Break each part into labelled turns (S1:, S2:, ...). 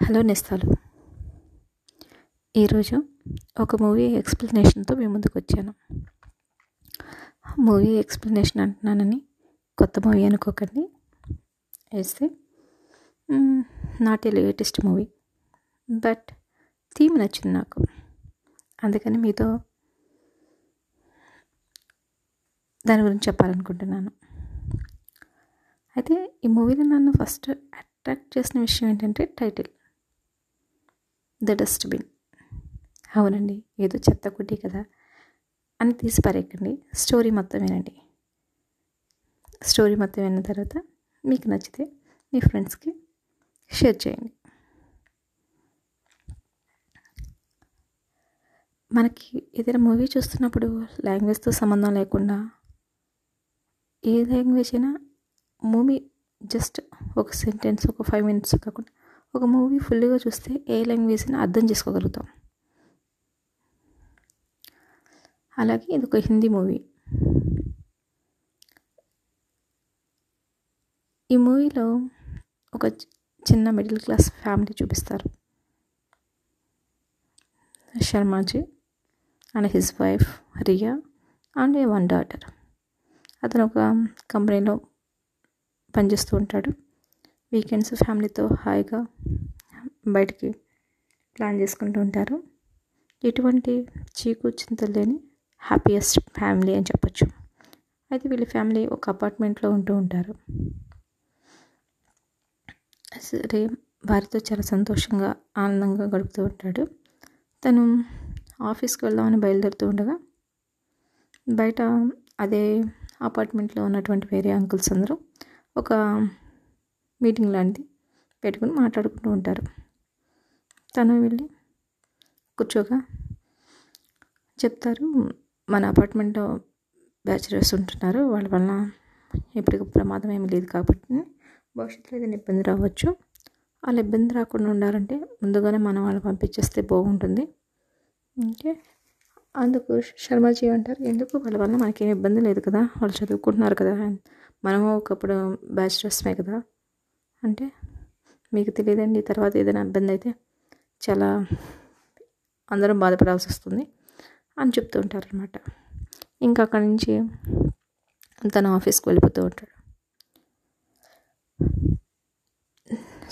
S1: Hello నేస్తాలు. ఈరోజు ఒక movie ఎక్స్ప్లెనేషన్తో మీ ముందుకు వచ్చాను మూవీ ఎక్స్ప్లెనేషన్ అంటున్నానని కొత్త మూవీ అనుకోకండి. వేస్తే not a latest movie but theme నచ్చింది నాకు. అందుకని మీతో దాని గురించి చెప్పాలనుకుంటున్నాను. అయితే ఈ మూవీలో నన్ను ఫస్ట్ అట్రాక్ట్ చేసిన విషయం ఏంటంటే టైటిల్. The dustbin. అవునండి ఏదో చెత్త కుట్టి కదా. అని తీసి పారేయకండి స్టోరీ మొత్తం వినండి. స్టోరీ మొత్తం విన్న తర్వాత మీకు నచ్చితే మీ ఫ్రెండ్స్కి షేర్ చేయండి. మనకి ఏదైనా మూవీ చూస్తున్నప్పుడు లాంగ్వేజ్తో సంబంధం లేకుండా ఏ లాంగ్వేజ్ అయినా మూవీ జస్ట్ ఒక సెంటెన్స్ ఒక ఫైవ్ మినిట్స్ కాకుండా ఒక మూవీ ఫుల్గా చూస్తే ఏ లాంగ్వేజ్ని అర్థం చేసుకోగలుగుతాం. అలాగే ఇది ఒక హిందీ మూవీ. ఈ మూవీలో ఒక చిన్న మిడిల్ క్లాస్ ఫ్యామిలీ చూపిస్తారు. Sharmaji and his wife Riya and one daughter. అతను ఒక కంపెనీలో పనిచేస్తూ ఉంటాడు. వీకెండ్స్ ఫ్యామిలీతో హాయిగా బయటికి ప్లాన్ చేసుకుంటూ ఉంటారు. ఎటువంటి చీకు చింతలు లేని హ్యాపీయెస్ట్ ఫ్యామిలీ అని చెప్పొచ్చు. అయితే వీళ్ళ ఫ్యామిలీ ఒక అపార్ట్మెంట్లో ఉంటూ ఉంటారు. సరే వారితో చాలా సంతోషంగా ఆనందంగా గడుపుతూ ఉంటాడు. తను ఆఫీస్కి వెళ్దామని బయలుదేరుతూ ఉండగా బయట అదే అపార్ట్మెంట్లో ఉన్నటువంటి వేరే అంకుల్స్ అందరూ ఒక మీటింగ్ లాంటిది పెట్టుకుని మాట్లాడుకుంటూ ఉంటారు. తను వెళ్ళి కూర్చోగా చెప్తారు మన అపార్ట్మెంట్లో బ్యాచులర్స్ ఉంటున్నారు వాళ్ళ వల్ల ఇప్పటికి ప్రమాదం ఏమీ లేదు కాబట్టి భవిష్యత్తులో ఏదైనా ఇబ్బంది రావచ్చు. వాళ్ళ ఇబ్బంది రాకుండా ఉండాలంటే ముందుగానే మనం వాళ్ళు పంపించేస్తే బాగుంటుంది. ఓకే. అందుకు శర్మజీ అంటారు ఎందుకు? వాళ్ళ వల్ల మనకేం ఇబ్బంది లేదు కదా వాళ్ళు చదువుకుంటున్నారు కదా. మనము ఒకప్పుడు బ్యాచిలర్స్మే కదా. అంటే మీకు తెలియదండి తర్వాత ఏదైనా ఇబ్బంది అయితే చాలా అందరం బాధపడాల్సి వస్తుంది అని చెప్తూ ఉంటారు అనమాట ఇంకా అక్కడి నుంచి తన ఆఫీస్కి వెళ్ళిపోతూ ఉంటాడు.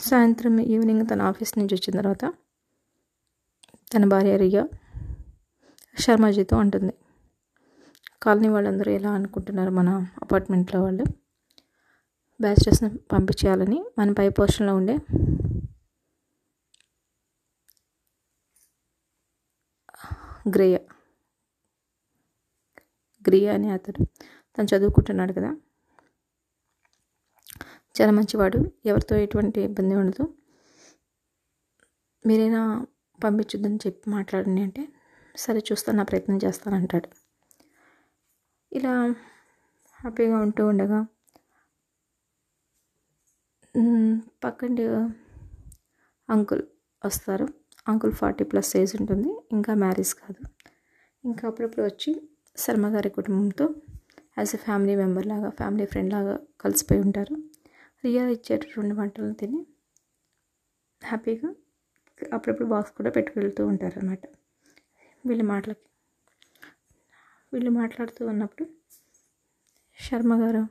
S1: సాయంత్రం ఈవినింగ్ తన ఆఫీస్ నుంచి వచ్చిన తర్వాత తన భార్య రియా శర్మాజీతో అంటుంది. కాలనీ వాళ్ళందరూ ఎలా అనుకుంటున్నారు మన అపార్ట్మెంట్లో వాళ్ళు? బ్యాచిలర్స్ని పంపించేయాలని మన పై పోర్షన్లో ఉండే గ్రేయ గ్రియ అని అతడు తను చదువుకుంటున్నాడు కదా. చాలా మంచివాడు. ఎవరితో ఎటువంటి ఇబ్బంది ఉండదు. మీరైనా పంపించొద్దని చెప్పి మాట్లాడండి అంటే సరే చూస్తాను నా ప్రయత్నం చేస్తాను అంటాడు. ఇలా హ్యాపీగా ఉంటూ ఉండగా పక్కండి అంకుల్ వస్తారు. అంకుల్ ఫార్టీ ప్లస్ ఏజ్ ఉంటుంది. ఇంకా మ్యారేజ్ కాదు. ఇంకా అప్పుడప్పుడు వచ్చి శర్మ గారి కుటుంబంతో యాజ్ ఎ ఫ్యామిలీ మెంబర్ లాగా ఫ్యామిలీ ఫ్రెండ్ లాగా కలిసిపోయి ఉంటారు. రియా ఇచ్చేటటువంటి వంటలను తిని హ్యాపీగా అప్పుడప్పుడు బాక్స్ కూడా పెట్టుకెళ్తూ ఉంటారు అన్నమాట వీళ్ళ మాటలకి వీళ్ళు మాట్లాడుతూ ఉన్నప్పుడు శర్మ గారు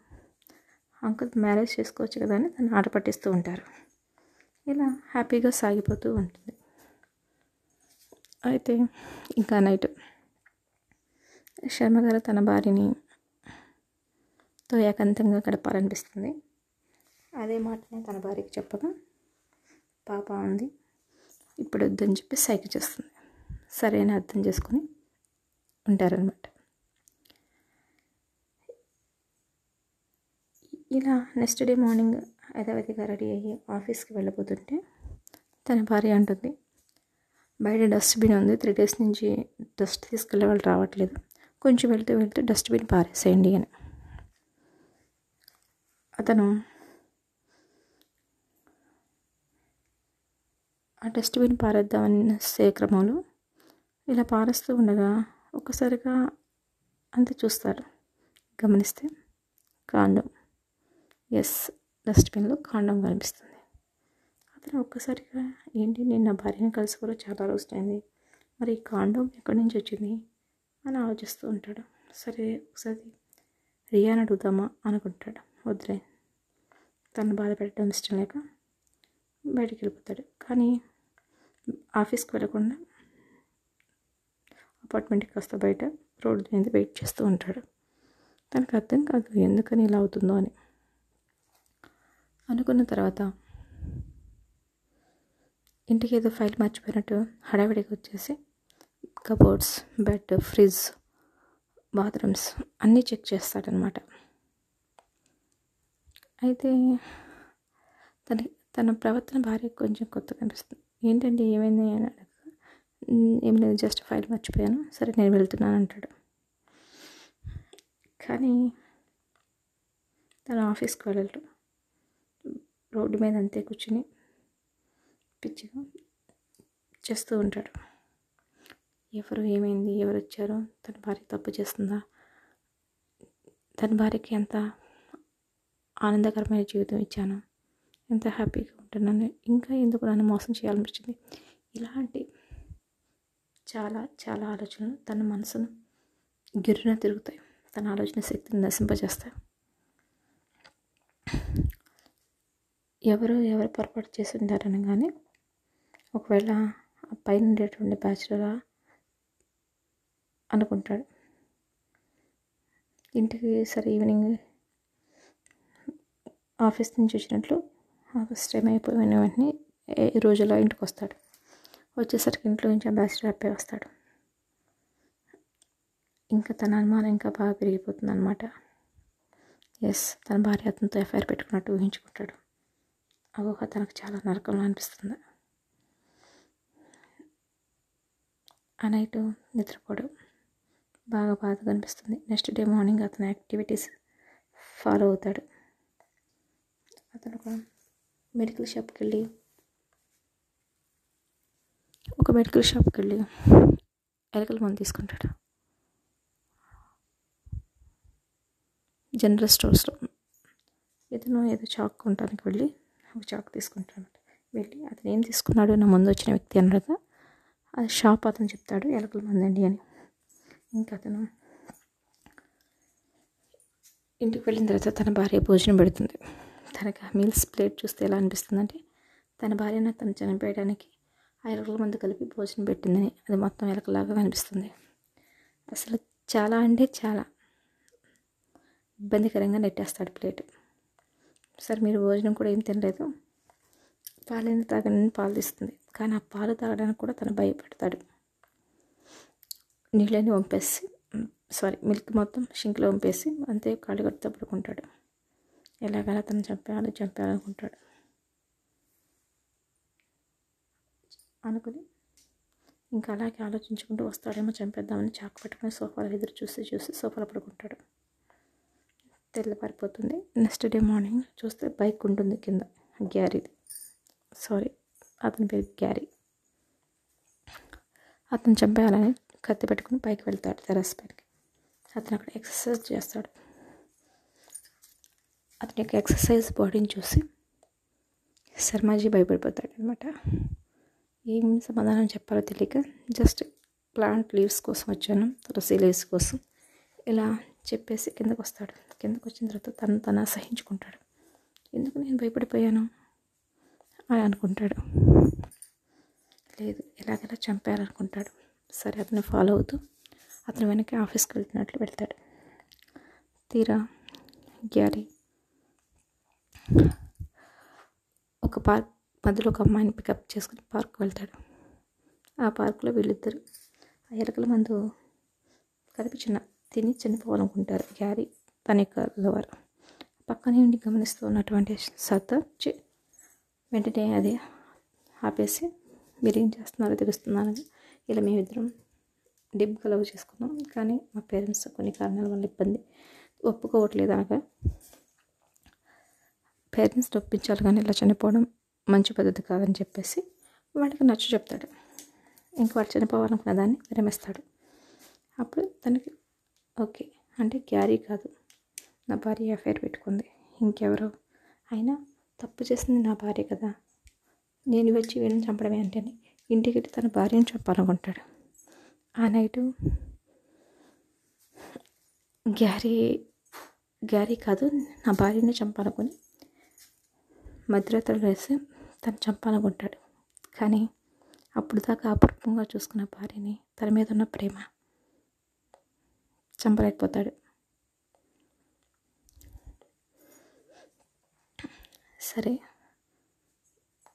S1: అంకుల్ మ్యారేజ్ చేసుకోవచ్చు కదా అని తను ఆట పట్టిస్తూ ఉంటారు. ఇలా హ్యాపీగా సాగిపోతూ ఉంటుంది. అయితే ఇంకా నైట్ శర్మ గారు తన భార్యని తో ఏకాంతంగా గడపాలనిపిస్తుంది. అదే మాటనే తన భార్యకి చెప్పగా పాప ఉంది. ఇప్పుడు వద్దని చెప్పి సైకిల్ చేస్తుంది. సరే అని అర్థం చేసుకొని ఉంటారనమాట ఇలా నెక్స్ట్ డే మార్నింగ్ యథావిధిగా రెడీ అయ్యి ఆఫీస్కి వెళ్ళబోతుంటే తన భార్య అంటుంది బయట డస్ట్బిన్ ఉంది. త్రీ డేస్ నుంచి డస్ట్ తీసుకెళ్ళే వాళ్ళు రావట్లేదు. కొంచెం వెళ్తూ వెళ్తూ డస్ట్బిన్ పారేసేయండి అని. అతను ఆ డస్ట్బిన్ పారేద్దామని క్రమంలో ఇలా పారేస్తూ ఉండగా ఒక్కసారిగా అంత చూస్తారు. గమనిస్తే కాండం ఎస్ డస్ట్బిన్లో కాండం కనిపిస్తుంది. అతను ఒక్కసారిగా ఏంటి నేను నా భార్యను కలిసి కూడా చాలా రోజులైంది మరి ఈ కాండం ఎక్కడి నుంచి వచ్చింది? అని ఆలోచిస్తూ ఉంటాడు. సరే ఒకసారి రియాని అడుగుదామా? అనుకుంటాడు. వద్దులే. తను బాధ పెట్టడం ఇష్టం లేక బయటికి వెళ్ళిపోతాడు. కానీ ఆఫీస్కి వెళ్ళకుండా అపార్ట్మెంట్కి కాస్త బయట రోడ్డు మీద వెయిట్ చేస్తూ ఉంటాడు. తనకు అర్థం కాదు ఎందుకని ఇలా అవుతుందో అని. అనుకున్న తర్వాత ఇంటికి ఏదో ఫైల్ మర్చిపోయినట్టు హడావిడికి వచ్చేసి కబోర్డ్స్ బెడ్ ఫ్రిడ్జ్ బాత్రూమ్స్ అన్నీ చెక్ చేస్తాడనమాట. అయితే తన తన ప్రవర్తన భార్య కొంచెం కొత్తగా కనిపిస్తుంది ఏంటంటే ఏమైంది? అని అడగ. ఏం లేదు జస్ట్ ఫైల్ మర్చిపోయాను. సరే నేను వెళ్తున్నాను అంటాడు. కానీ తన ఆఫీస్కి వెళ్ళడు. రోడ్డు మీద అంతే కూర్చుని పిచ్చిగా చేస్తూ ఉంటాడు. ఎవరు ఏమైంది? ఎవరు వచ్చారు? తన భార్య తప్పు చేస్తుందా? తన భార్యకి ఎంత ఆనందకరమైన జీవితం ఇచ్చాను? ఎంత హ్యాపీగా ఉంటున్నాను ఇంకా ఎందుకు నన్ను మోసం చేయాలనిపించింది? ఇలాంటి చాలా చాలా ఆలోచనలు తన మనసును గిర్రున తిరుగుతాయి. తన ఆలోచన శక్తిని నశింపజేస్తాయి. ఎవరు ఎవరు పొరపాటు చేసి ఉంటారని కానీ ఒకవేళ ఆ పైన ఉండేటువంటి బ్యాచులరా అనుకుంటాడు. ఇంటికి సరే ఈవినింగ్ ఆఫీస్ నుంచి వచ్చినట్లు ఆఫీస్ టైం అయిపోయిన వెంటనే ఈ రోజులో ఇంటికి వస్తాడు వచ్చేసరికి ఇంట్లో నుంచి అంబాసిడర్ అప్పే వస్తాడు. ఇంకా తన అనుమానం ఇంకా బాగా పెరిగిపోతుంది అనమాట ఎస్ తన భార్య అతనితో ఎఫ్ఐఆర్ పెట్టుకున్నట్టు ఊహించుకుంటాడు. ఆ ఊహ తనకు చాలా నరకంలో అనిపిస్తుంది. ఆ నైట్ నిద్రపోవడం బాగా బాధగా అనిపిస్తుంది. నెక్స్ట్ డే మార్నింగ్ అతని యాక్టివిటీస్ ఫాలో అవుతాడు. అతను ఒక మెడికల్ షాప్కి వెళ్ళి ఒక మెడికల్ షాప్కి వెళ్ళి ఎలకల మందు తీసుకుంటాడు. జనరల్ స్టోర్స్లో. ఇతను ఏదో చాక్ కొనడానికి వెళ్ళి ఒక చాక్ తీసుకుంటాడు వెళ్ళి అతను ఏం తీసుకున్నాడు? నా ముందు వచ్చిన వ్యక్తి అన్నాడు ఆ షాప్ అతను చెప్తాడు ఎలకల మంది అండి అని. ఇంకా అతను ఇంటికి వెళ్ళిన తర్వాత తన భార్య భోజనం పెడుతుంది. తనకి ఆ మీల్స్ ప్లేట్ చూస్తే ఎలా అనిపిస్తుందంటే తన భార్యను తను చనిపోయడానికి ఆ ఎలకల మందు కలిపి భోజనం పెట్టిందని. అది మొత్తం ఎలకలాగా అనిపిస్తుంది. అసలు చాలా అంటే చాలా ఇబ్బందికరంగా నెట్టేస్తాడు ప్లేట్. సరే మీరు భోజనం కూడా ఏం తినలేదు. పాలైన తాగని పాలు తీస్తుంది. కానీ ఆ పాలు తాగడానికి కూడా తను భయపెడతాడు. నీళ్ళని వంపేసి సారీ మిల్క్ మొత్తం షింక్లో వంపేసి అంతే కాళ్ళు కడుతూ పడుకుంటాడు. ఎలాగైనా తను చంపేయాలి చంపేయాలనుకుంటాడు అనుకుని ఇంకా అలాగే ఆలోచించుకుంటూ వస్తాడేమో చంపేద్దామని చాకు పెట్టుకుని సోఫాలో ఎదురు చూసి చూసి సోఫాలో పడుకుంటాడు. తెల్లపారిపోతుంది నెక్స్ట్ డే మార్నింగ్ చూస్తే బైక్ ఉంటుంది కింద. గ్యారీది సారీ అతని పేరు గ్యారీ అతను చంపేయాలని కత్తి పెట్టుకుని పైకి వెళ్తాడు టెరస్ పైకి. అతను అక్కడ ఎక్సర్సైజ్ చేస్తాడు. అతని యొక్క ఎక్సర్సైజ్ బాడీని చూసి శర్మాజీ భయపడిపోతాడు అనమాట ఏం సమాధానం చెప్పాలో తెలియక జస్ట్ ప్లాంట్ లీవ్స్ కోసం వచ్చాను తులసి లీవ్స్ కోసం. ఇలా చెప్పేసి కిందకు వస్తాడు కిందకు వచ్చిన తర్వాత తను తను అసహించుకుంటాడు. ఎందుకు నేను భయపడిపోయాను? అని అనుకుంటాడు. లేదు ఎలాగెలా చంపారనుకుంటాడు. సరే అతను ఫాలో అవుతూ అతను వెనక్కి ఆఫీస్కి వెళ్తున్నట్లు వెళ్తాడు. తీరా గ్యారీ ఒక పార్క్ మధ్యలో ఒక అమ్మాయిని పికప్ చేసుకుని పార్క్ వెళ్తాడు. ఆ పార్కులో వీళ్ళిద్దరు ఆ ఎలకల మందు కలిపి చిన్న తిని చనిపోవాలనుకుంటారు గ్యారీ. తన యొక్క లవర్. పక్కనే ఉండి గమనిస్తూ ఉన్నటువంటి సత్ వెంటనే అది ఆపేసి మీరు ఏం చేస్తున్నారో తెలుస్తున్నాను ఇలా మేమిద్దరం డిప్ లవ్ చేసుకున్నాం. కానీ మా పేరెంట్స్ కొన్ని కారణాల వల్ల ఇబ్బంది. ఒప్పుకోవట్లేదు అనగా పేరెంట్స్ ఒప్పించాలి కానీ ఇలా చనిపోవడం మంచి పద్ధతి కాదని చెప్పేసి వాడికి నచ్చ చెప్తాడు. ఇంకా వాడు చనిపోవాలనుకున్న దాన్ని విరమిస్తాడు. అప్పుడు తనకి ఓకే. అంటే క్యారీ కాదు. నా భార్య అఫైర్ పెట్టుకుంది. ఇంకెవరో. అయినా తప్పు చేసింది నా భార్య కదా. నేను వచ్చి వీళ్ళని చంపడమే అంటేనే ఇంటికి తన భార్యను చంపాలనుకుంటాడు ఆ నైటు గ్యారీ గ్యారీ కాదు నా భార్యని చంపాలనుకుని మధ్యరాత్రులు వేసి తను చంపాలనుకుంటాడు. కానీ అప్పుడు దాకా అపూర్వంగా చూసుకున్న భార్యని తన మీద ఉన్న ప్రేమ చంపలేకపోతాడు. సరే.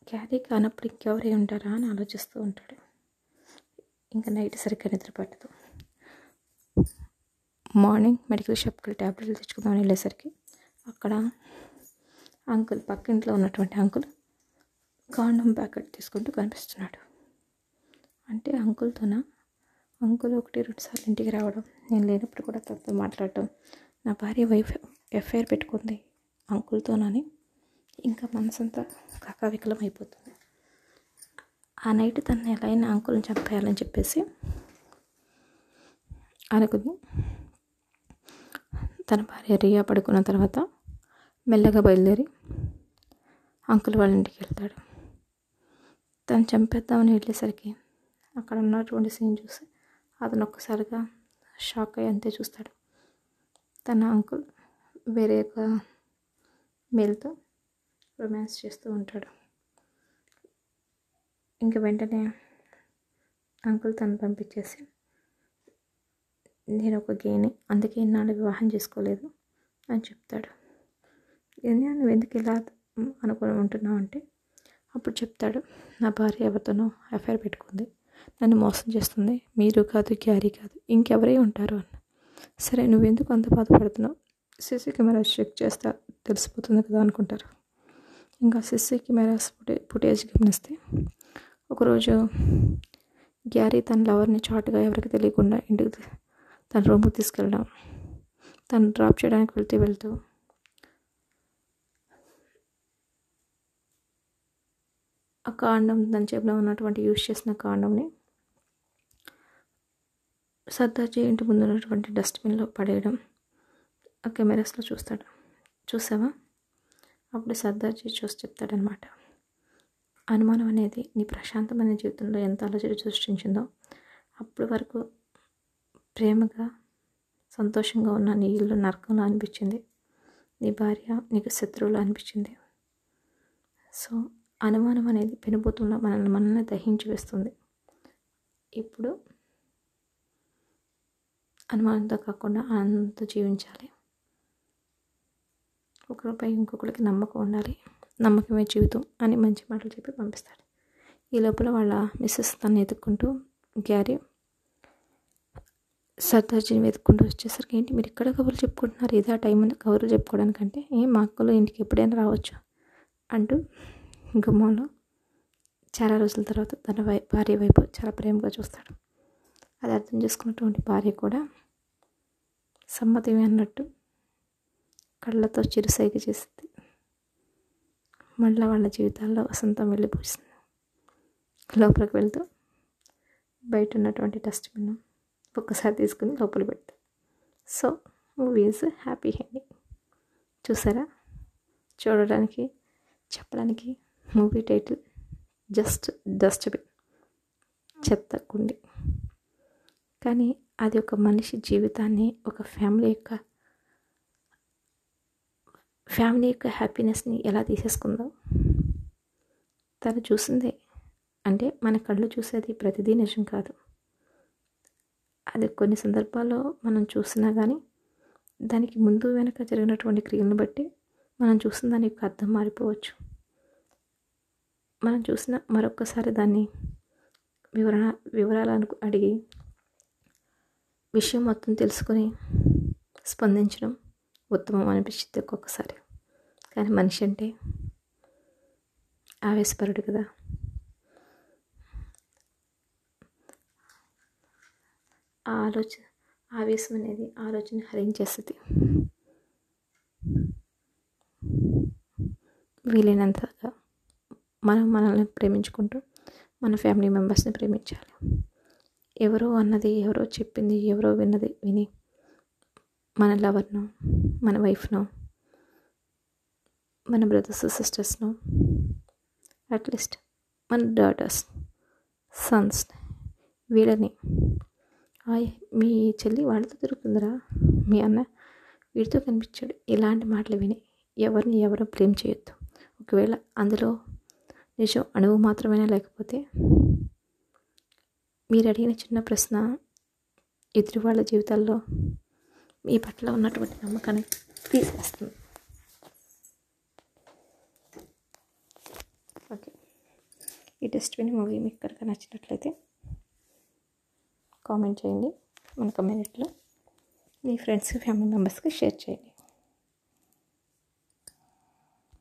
S1: క్యారీ కానప్పుడు ఇంకెవరై ఉంటారా అని ఆలోచిస్తూ ఉంటాడు. ఇంకా నైట్ సరిగ్గా నిద్ర పట్టదు. మార్నింగ్ మెడికల్ షాప్కి వెళ్ళి ట్యాబ్లెట్లు తెచ్చుకుందామని వెళ్ళేసరికి అక్కడ అంకుల్ పక్కింట్లో ఉన్నటువంటి అంకుల్ కాండం ప్యాకెట్ తీసుకుంటూ కనిపిస్తున్నాడు. అంటే అంకుల్తోన? అంకుల్ ఒకటి రెండు సార్లు ఇంటికి రావడం నేను లేనప్పుడు కూడా తనతో మాట్లాడటం నా భార్య వైఫ్ ఎఫ్ఐఆర్ పెట్టుకుంది అంకుల్తోనని ఇంకా మనసంతా కకావికలం అయిపోతుంది ఆ నైట్ తను ఎలా అయినా అంకుల్ని చంపేయాలని చెప్పేసి అనుకుంది తన భార్య రియా పడుకున్న తర్వాత మెల్లగా బయలుదేరి అంకుల్ వాళ్ళ ఇంటికి వెళ్తాడు. తను చంపేద్దామని వెళ్ళేసరికి అక్కడ ఉన్నటువంటి సీన్ చూసి అతను ఒక్కసారిగా షాక్ అయ్యి అంతే చూస్తాడు. తన అంకుల్ వేరే ఒక మేల్తో రొమాన్స్ చేస్తూ ఉంటాడు. ఇంకా వెంటనే అంకుల్ తను పంపించేసి నేను ఒక గేని అందుకే ఇన్నాళ్ళు వివాహం చేసుకోలేదు అని చెప్తాడు. ఏంది నువ్వు ఎందుకు ఇలా అనుకుని ఉంటున్నావు? అంటే అప్పుడు చెప్తాడు నా భార్య ఎవరితోనో అఫైర్ పెట్టుకుంది నన్ను మోసం చేస్తుంది మీరు కాదు క్యారీ కాదు ఇంకెవరే ఉంటారు అన్న. సరే నువ్వెందుకు అంత బాధపడుతున్నావు? సీసీ కెమెరా చెక్ చేస్తా తెలిసిపోతుంది కదా అనుకుంటారు. ఇంకా సిస్సీ కెమెరాస్ ఫుటే ఫుటేజ్ గమనిస్తే ఒకరోజు గ్యారీ తన లవర్ని చాటుగా ఎవరికి తెలియకుండా ఇంటికి తన రూమ్కి తీసుకెళ్ళడం. తను డ్రాప్ చేయడానికి వెళ్తూ వెళ్తూ ఆ కాండం తన చేతిలో ఉన్నటువంటి యూజ్ చేసిన కాండంని సర్దార్జీ ఇంటి ముందు ఉన్నటువంటి డస్ట్బిన్లో పడేయడం ఆ కెమెరాస్లో చూస్తాడు. చూసావా? అప్పుడు సర్దార్జీ చూసి చెప్తాడనమాట అనుమానం అనేది నీ ప్రశాంతమైన జీవితంలో ఎంత అలజడి సృష్టించిందో అప్పటి వరకు ప్రేమగా సంతోషంగా ఉన్న నీ ఇల్లు నరకంలో అనిపించింది. నీ భార్య నీకు శత్రువులు అనిపించింది. సో అనుమానం అనేది పెనుభూతంలో మనల్ని మనల్ని దహించి వేస్తుంది. ఇప్పుడు అనుమానంతో కాకుండా ఆనందంతో జీవించాలి. ఒకరిపై ఇంకొకరికి నమ్మకం ఉండాలి. నమ్మకమే జీవితం అని మంచి మాటలు చెప్పి పంపిస్తాడు ఈ లోపల వాళ్ళ మిస్సెస్ తను ఎదుక్కుంటూ గ్యారీ సర్దార్జీని వెతుక్కుంటూ వచ్చేసరికి ఏంటి మీరు ఇక్కడ కబుర్లు చెప్పుకుంటున్నారు? ఇదే టైం కబుర్లు చెప్పుకోవడానికంటే. ఏ మా అక్కలు ఇంటికి ఎప్పుడైనా రావచ్చు. అంటూ గుమ్మంలో చాలా రోజుల తర్వాత తన వై భార్య వైపు చాలా ప్రేమగా చూస్తాడు. అది అర్థం చేసుకున్నటువంటి భార్య కూడా సమ్మతమే అన్నట్టు కళ్ళతో చిరుసైగ చేసింది. మళ్ళీ వాళ్ళ జీవితాల్లో వసంతం వెళ్ళిపోయింది లోపలికి వెళ్తూ బయట ఉన్నటువంటి డస్ట్బిన్ ఒక్కసారి తీసుకుని లోపల పెడతా. So movie is happy ending. చూసారా? చూడడానికి చెప్పడానికి మూవీ టైటిల్ జస్ట్ డస్ట్బిన్. చెత్త కుండి. కానీ అది ఒక మనిషి జీవితాన్ని ఒక ఫ్యామిలీ యొక్క ఫ్యామిలీ యొక్క హ్యాపీనెస్ని ఎలా తీసేసుకుందో? తను చూసిందే. అంటే మన కళ్ళు చూసేది ప్రతిదీ నిజం కాదు. అది కొన్ని సందర్భాల్లో మనం చూసినా కానీ దానికి ముందు వెనక జరిగినటువంటి క్రియలను బట్టి మనం చూసిన దాని యొక్క అర్థం మారిపోవచ్చు. మనం చూసిన మరొకసారి దాన్ని వివరణ వివరాలను అడిగి విషయం మొత్తం తెలుసుకొని స్పందించడం ఉత్తమం అనిపించింది ఒక్కొక్కసారి. కానీ మనిషి అంటే ఆవేశపరుడు కదా. ఆ ఆలోచన ఆవేశం అనేది ఆలోచన హరించేస్తుంది. వీలైనంతగా మనం మనల్ని ప్రేమించుకుంటూ మన ఫ్యామిలీ మెంబర్స్ని ప్రేమించాలి. ఎవరో అన్నది ఎవరో చెప్పింది ఎవరో విన్నది విని మన లవర్ను మన వైఫ్ను మన బ్రదర్స్ సిస్టర్స్ను అట్లీస్ట్ మన డాటర్స్ సన్స్ వీళ్ళని. మీ చెల్లి వాళ్ళతో తిరుగుతుందిరా? మీ అన్న వీడితో కనిపించాడు. ఇలాంటి మాటలు విని ఎవరిని ఎవరు బ్లేమ్ చేయొద్దు. ఒకవేళ అందులో నిజం అణువు మాత్రమేనా లేకపోతే మీరు అడిగిన చిన్న ప్రశ్న ఎదురు వాళ్ళ జీవితాల్లో మీ పట్ల ఉన్నటువంటి నమ్మకాన్ని తీసేస్తుంది. ఓకే. ఈ డస్ట్బిన్ మూవీ మీకు కనుక నచ్చినట్లయితే కామెంట్ చేయండి. మన కమ్యూనిటీలో మీ ఫ్రెండ్స్కి ఫ్యామిలీ మెంబర్స్కి షేర్ చేయండి.